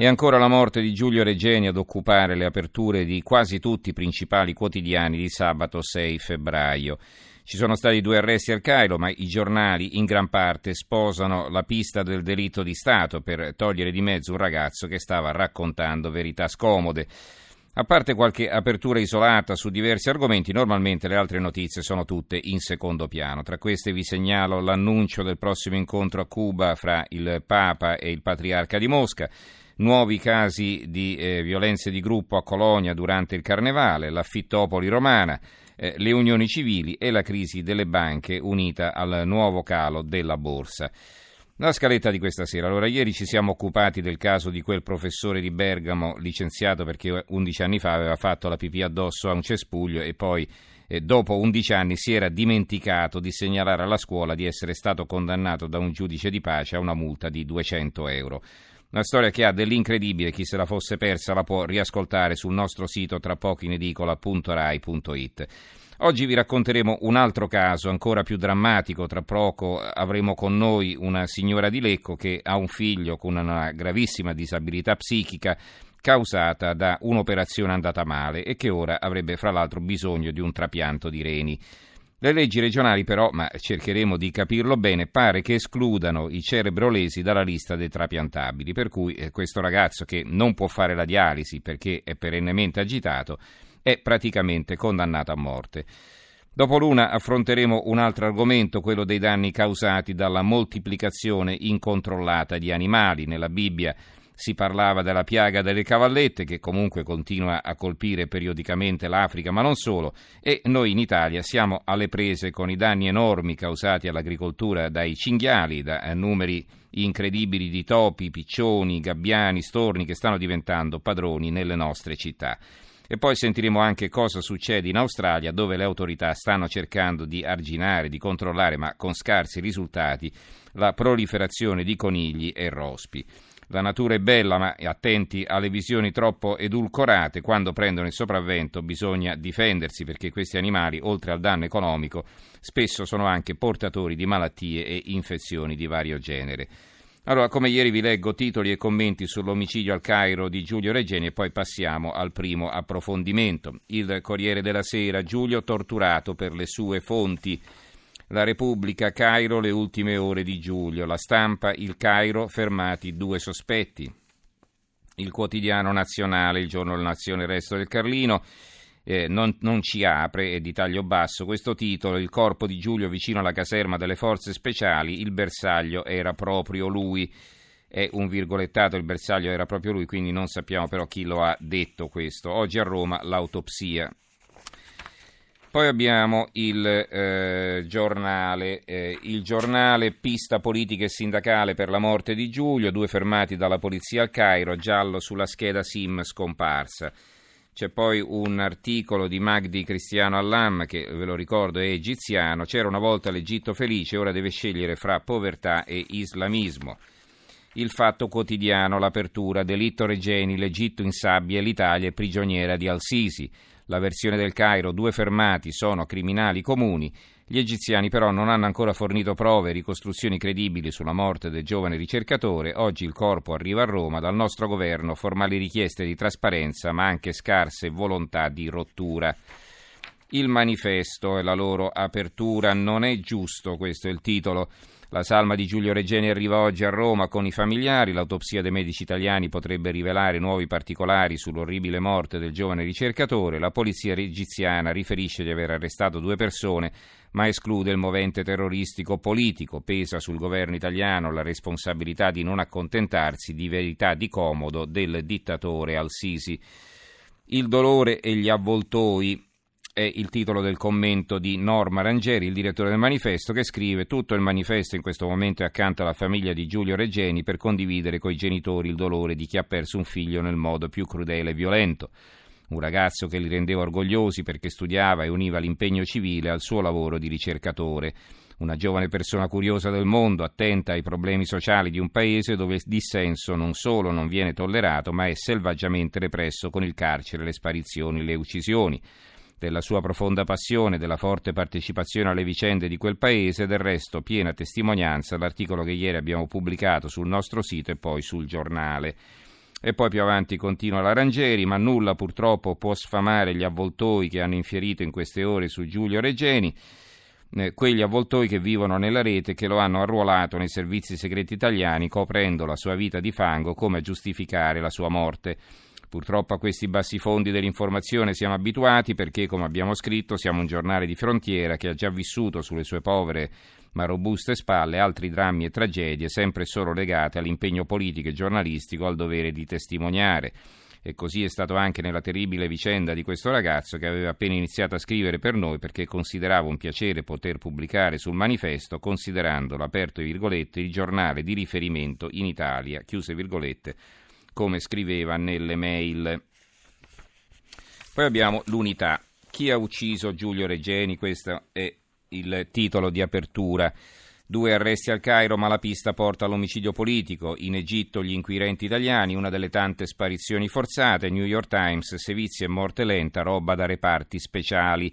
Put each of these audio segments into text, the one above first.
E ancora la morte di Giulio Regeni ad occupare le aperture di quasi tutti i principali quotidiani di sabato 6 febbraio. Ci sono stati due arresti al Cairo, ma i giornali in gran parte sposano la pista del delitto di Stato per togliere di mezzo un ragazzo che stava raccontando verità scomode. A parte qualche apertura isolata su diversi argomenti, normalmente le altre notizie sono tutte in secondo piano. Tra queste vi segnalo l'annuncio del prossimo incontro a Cuba fra il Papa e il Patriarca di Mosca, nuovi casi di eh, violenze di gruppo a Colonia durante il Carnevale, l'affittopoli romana, eh, le unioni civili e la crisi delle banche unita al nuovo calo della borsa. La scaletta di questa sera. Allora, ieri ci siamo occupati del caso di quel professore di Bergamo licenziato perché 11 anni fa aveva fatto la pipì addosso a un cespuglio e poi eh, dopo 11 anni si era dimenticato di segnalare alla scuola di essere stato condannato da un giudice di pace a una multa di 200 euro. Una storia che ha dell'incredibile, chi se la fosse persa la può riascoltare sul nostro sito tra poco in edicola.rai.it. Oggi vi racconteremo un altro caso ancora più drammatico, tra poco avremo con noi una signora di Lecco che ha un figlio con una gravissima disabilità psichica causata da un'operazione andata male e che ora avrebbe fra l'altro bisogno di un trapianto di reni. Le leggi regionali però, ma cercheremo di capirlo bene, pare che escludano i cerebrolesi dalla lista dei trapiantabili, per cui eh, questo ragazzo che non può fare la dialisi perché è perennemente agitato è praticamente condannato a morte. Dopo l'una affronteremo un altro argomento, quello dei danni causati dalla moltiplicazione incontrollata di animali. Nella Bibbia si parlava della piaga delle cavallette che comunque continua a colpire periodicamente l'Africa, ma non solo, e noi in Italia siamo alle prese con i danni enormi causati all'agricoltura dai cinghiali, da eh, numeri incredibili di topi, piccioni, gabbiani, storni che stanno diventando padroni nelle nostre città. E poi sentiremo anche cosa succede in Australia, dove le autorità stanno cercando di arginare, di controllare, ma con scarsi risultati, la proliferazione di conigli e rospi. La natura è bella, ma attenti alle visioni troppo edulcorate. Quando prendono il sopravvento bisogna difendersi perché questi animali, oltre al danno economico, spesso sono anche portatori di malattie e infezioni di vario genere. Allora, come ieri vi leggo titoli e commenti sull'omicidio al Cairo di Giulio Regeni e poi passiamo al primo approfondimento. Il Corriere della Sera, Giulio torturato per le sue fonti. La Repubblica, Cairo, le ultime ore di Giulio. La stampa, il Cairo, fermati due sospetti. Il quotidiano nazionale, il giorno della nazione, il resto del Carlino. Eh, non, non, ci apre, è di taglio basso, questo titolo, il corpo di Giulio vicino alla caserma delle forze speciali, il bersaglio era proprio lui, è un virgolettato, il bersaglio era proprio lui, quindi non sappiamo però chi lo ha detto questo. Oggi a Roma l'autopsia, poi abbiamo il, eh, giornale, eh, il giornale Pista politica e sindacale per la morte di Giulio, due fermati dalla polizia al Cairo, giallo sulla scheda SIM scomparsa. C'è poi un articolo di Magdi Cristiano Allam, che ve lo ricordo è egiziano, c'era una volta l'Egitto felice, ora deve scegliere fra povertà e islamismo. Il fatto quotidiano, l'apertura, delitto Regeni, l'Egitto in sabbia l'Italia è prigioniera di Al-Sisi. La versione del Cairo, due fermati sono criminali comuni. Gli egiziani però non hanno ancora fornito prove e ricostruzioni credibili sulla morte del giovane ricercatore. Oggi il corpo arriva a Roma dal nostro governo, formali richieste di trasparenza ma anche scarse volontà di rottura. Il manifesto e la loro apertura non è giusto, questo è il titolo. La salma di Giulio Regeni arriva oggi a Roma con i familiari. L'autopsia dei medici italiani potrebbe rivelare nuovi particolari sull'orribile morte del giovane ricercatore. La polizia egiziana riferisce di aver arrestato due persone, ma esclude il movente terroristico politico. Pesa sul governo italiano la responsabilità di non accontentarsi di verità di comodo del dittatore Al-Sisi. Il dolore e gli avvoltoi è il titolo del commento di Norma Rangeri, il direttore del manifesto, che scrive tutto il manifesto in questo momento è accanto alla famiglia di Giulio Reggeni per condividere coi genitori il dolore di chi ha perso un figlio nel modo più crudele e violento. Un ragazzo che li rendeva orgogliosi perché studiava e univa l'impegno civile al suo lavoro di ricercatore una giovane persona curiosa del mondo, attenta ai problemi sociali di un paese dove il dissenso non solo non viene tollerato, ma è selvaggiamente represso con il carcere, le sparizioni, le uccisioni. Della sua profonda passione, della forte partecipazione alle vicende di quel paese, del resto piena testimonianza l'articolo che ieri abbiamo pubblicato sul nostro sito e poi sul giornale. E poi più avanti continua la Rangeri, ma nulla purtroppo può sfamare gli avvoltoi che hanno infierito in queste ore su Giulio Regeni eh, quegli avvoltoi che vivono nella rete e che lo hanno arruolato nei servizi segreti italiani coprendo la sua vita di fango come a giustificare la sua morte. Purtroppo a questi bassi fondi dell'informazione siamo abituati perché, come abbiamo scritto, siamo un giornale di frontiera che ha già vissuto sulle sue povere ma robuste spalle altri drammi e tragedie sempre e solo legate all'impegno politico e giornalistico al dovere di testimoniare. E così è stato anche nella terribile vicenda di questo ragazzo che aveva appena iniziato a scrivere per noi perché considerava un piacere poter pubblicare sul manifesto considerandolo, aperto virgolette, il giornale di riferimento in Italia, chiuse virgolette, come scriveva nelle mail. Poi abbiamo l'unità. Chi ha ucciso Giulio Reggeni? Questo è il titolo di apertura. Due arresti al Cairo, ma la pista porta all'omicidio politico. In Egitto gli inquirenti italiani, una delle tante sparizioni forzate. New York Times, sevizie e morte lenta, roba da reparti speciali.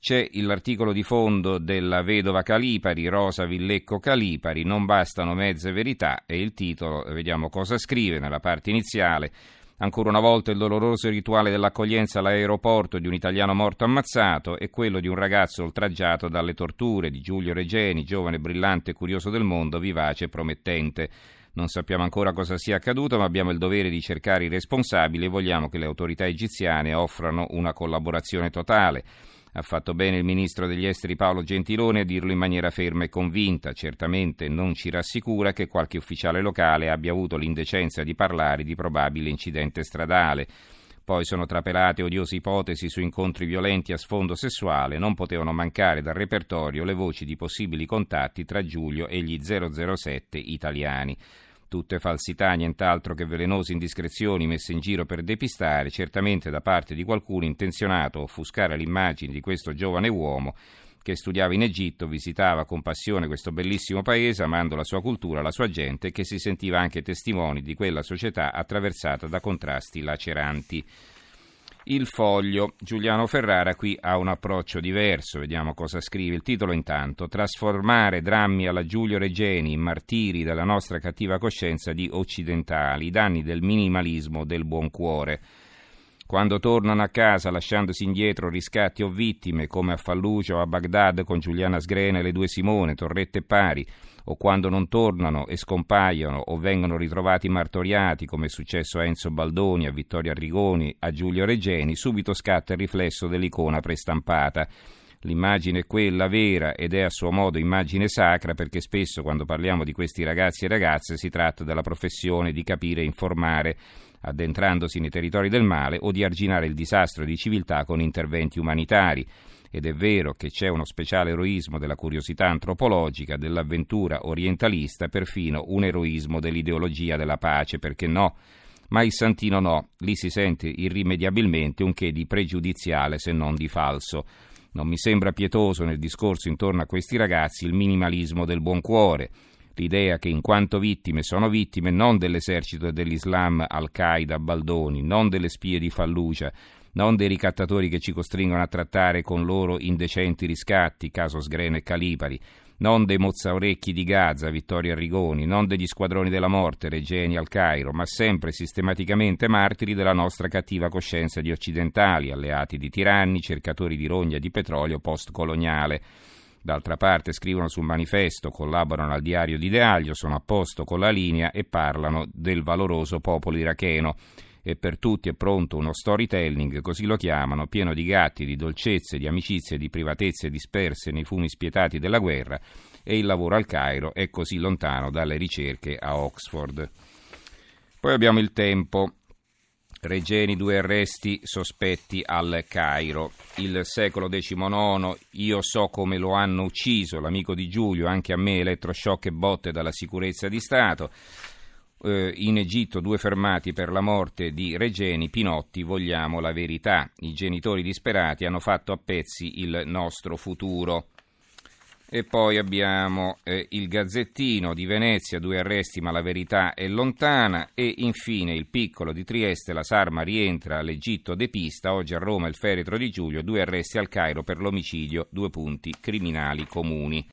C'è l'articolo di fondo della vedova Calipari, Rosa Villecco Calipari, non bastano mezze verità e il titolo, vediamo cosa scrive nella parte iniziale. Ancora una volta il doloroso rituale dell'accoglienza all'aeroporto di un italiano morto ammazzato e quello di un ragazzo oltraggiato dalle torture di Giulio Regeni, giovane, brillante e curioso del mondo, vivace e promettente. Non sappiamo ancora cosa sia accaduto, ma abbiamo il dovere di cercare i responsabili e vogliamo che le autorità egiziane offrano una collaborazione totale. Ha fatto bene il ministro degli esteri Paolo Gentiloni a dirlo in maniera ferma e convinta. Certamente non ci rassicura che qualche ufficiale locale abbia avuto l'indecenza di parlare di probabile incidente stradale. Poi sono trapelate odiose ipotesi su incontri violenti a sfondo sessuale, non potevano mancare dal repertorio le voci di possibili contatti tra Giulio e gli 007 italiani. Tutte falsità, nient'altro che velenose indiscrezioni messe in giro per depistare, certamente da parte di qualcuno intenzionato a offuscare l'immagine di questo giovane uomo che studiava in Egitto, visitava con passione questo bellissimo paese, amando la sua cultura, la sua gente, che si sentiva anche testimoni di quella società attraversata da contrasti laceranti. Il foglio. Giuliano Ferrara qui ha un approccio diverso, vediamo cosa scrive. Il titolo intanto, trasformare drammi alla Giulio Regeni in martiri della nostra cattiva coscienza di occidentali, i danni del minimalismo del buon cuore. Quando tornano a casa lasciandosi indietro riscatti o vittime come a Fallucia o a Baghdad con Giuliana Sgrena e le due Simone, Torrette e Pari, o quando non tornano e scompaiono o vengono ritrovati martoriati, come è successo a Enzo Baldoni, a Vittorio Arrigoni, a Giulio Reggeni, subito scatta il riflesso dell'icona prestampata. L'immagine è quella vera ed è a suo modo immagine sacra perché spesso quando parliamo di questi ragazzi e ragazze si tratta della professione di capire e informare addentrandosi nei territori del male o di arginare il disastro di civiltà con interventi umanitari. Ed è vero che c'è uno speciale eroismo della curiosità antropologica, dell'avventura orientalista, perfino un eroismo dell'ideologia della pace, perché no? Ma il Santino no, lì si sente irrimediabilmente un che di pregiudiziale se non di falso. Non mi sembra pietoso nel discorso intorno a questi ragazzi il minimalismo del buon cuore, l'idea che in quanto vittime sono vittime non dell'esercito dell'Islam Al-Qaeda Baldoni, non delle spie di Fallucia, non dei ricattatori che ci costringono a trattare con loro indecenti riscatti, caso Sgreno e Calipari, non dei mozzaorecchi di Gaza, Vittorio Arrigoni, non degli squadroni della morte, Regeni al Cairo, ma sempre sistematicamente martiri della nostra cattiva coscienza di occidentali, alleati di tiranni, cercatori di rogna di petrolio postcoloniale. D'altra parte scrivono sul manifesto, collaborano al diario di Deaglio, sono a posto con la linea e parlano del valoroso popolo iracheno e per tutti è pronto uno storytelling, così lo chiamano, pieno di gatti, di dolcezze, di amicizie, di privatezze disperse nei fumi spietati della guerra e il lavoro al Cairo è così lontano dalle ricerche a Oxford. Poi abbiamo il tempo. Regeni, due arresti sospetti al Cairo. Il secolo XIX, io so come lo hanno ucciso, l'amico di Giulio, anche a me elettroshock e botte dalla sicurezza di Stato. Eh, in Egitto due fermati per la morte di Regeni, Pinotti, vogliamo la verità. I genitori disperati hanno fatto a pezzi il nostro futuro. E poi abbiamo eh, il Gazzettino di Venezia, due arresti ma la verità è lontana. E infine il piccolo di Trieste, la Sarma rientra all'Egitto depista. Oggi a Roma il feretro di Giulio, due arresti al Cairo per l'omicidio, due punti criminali comuni.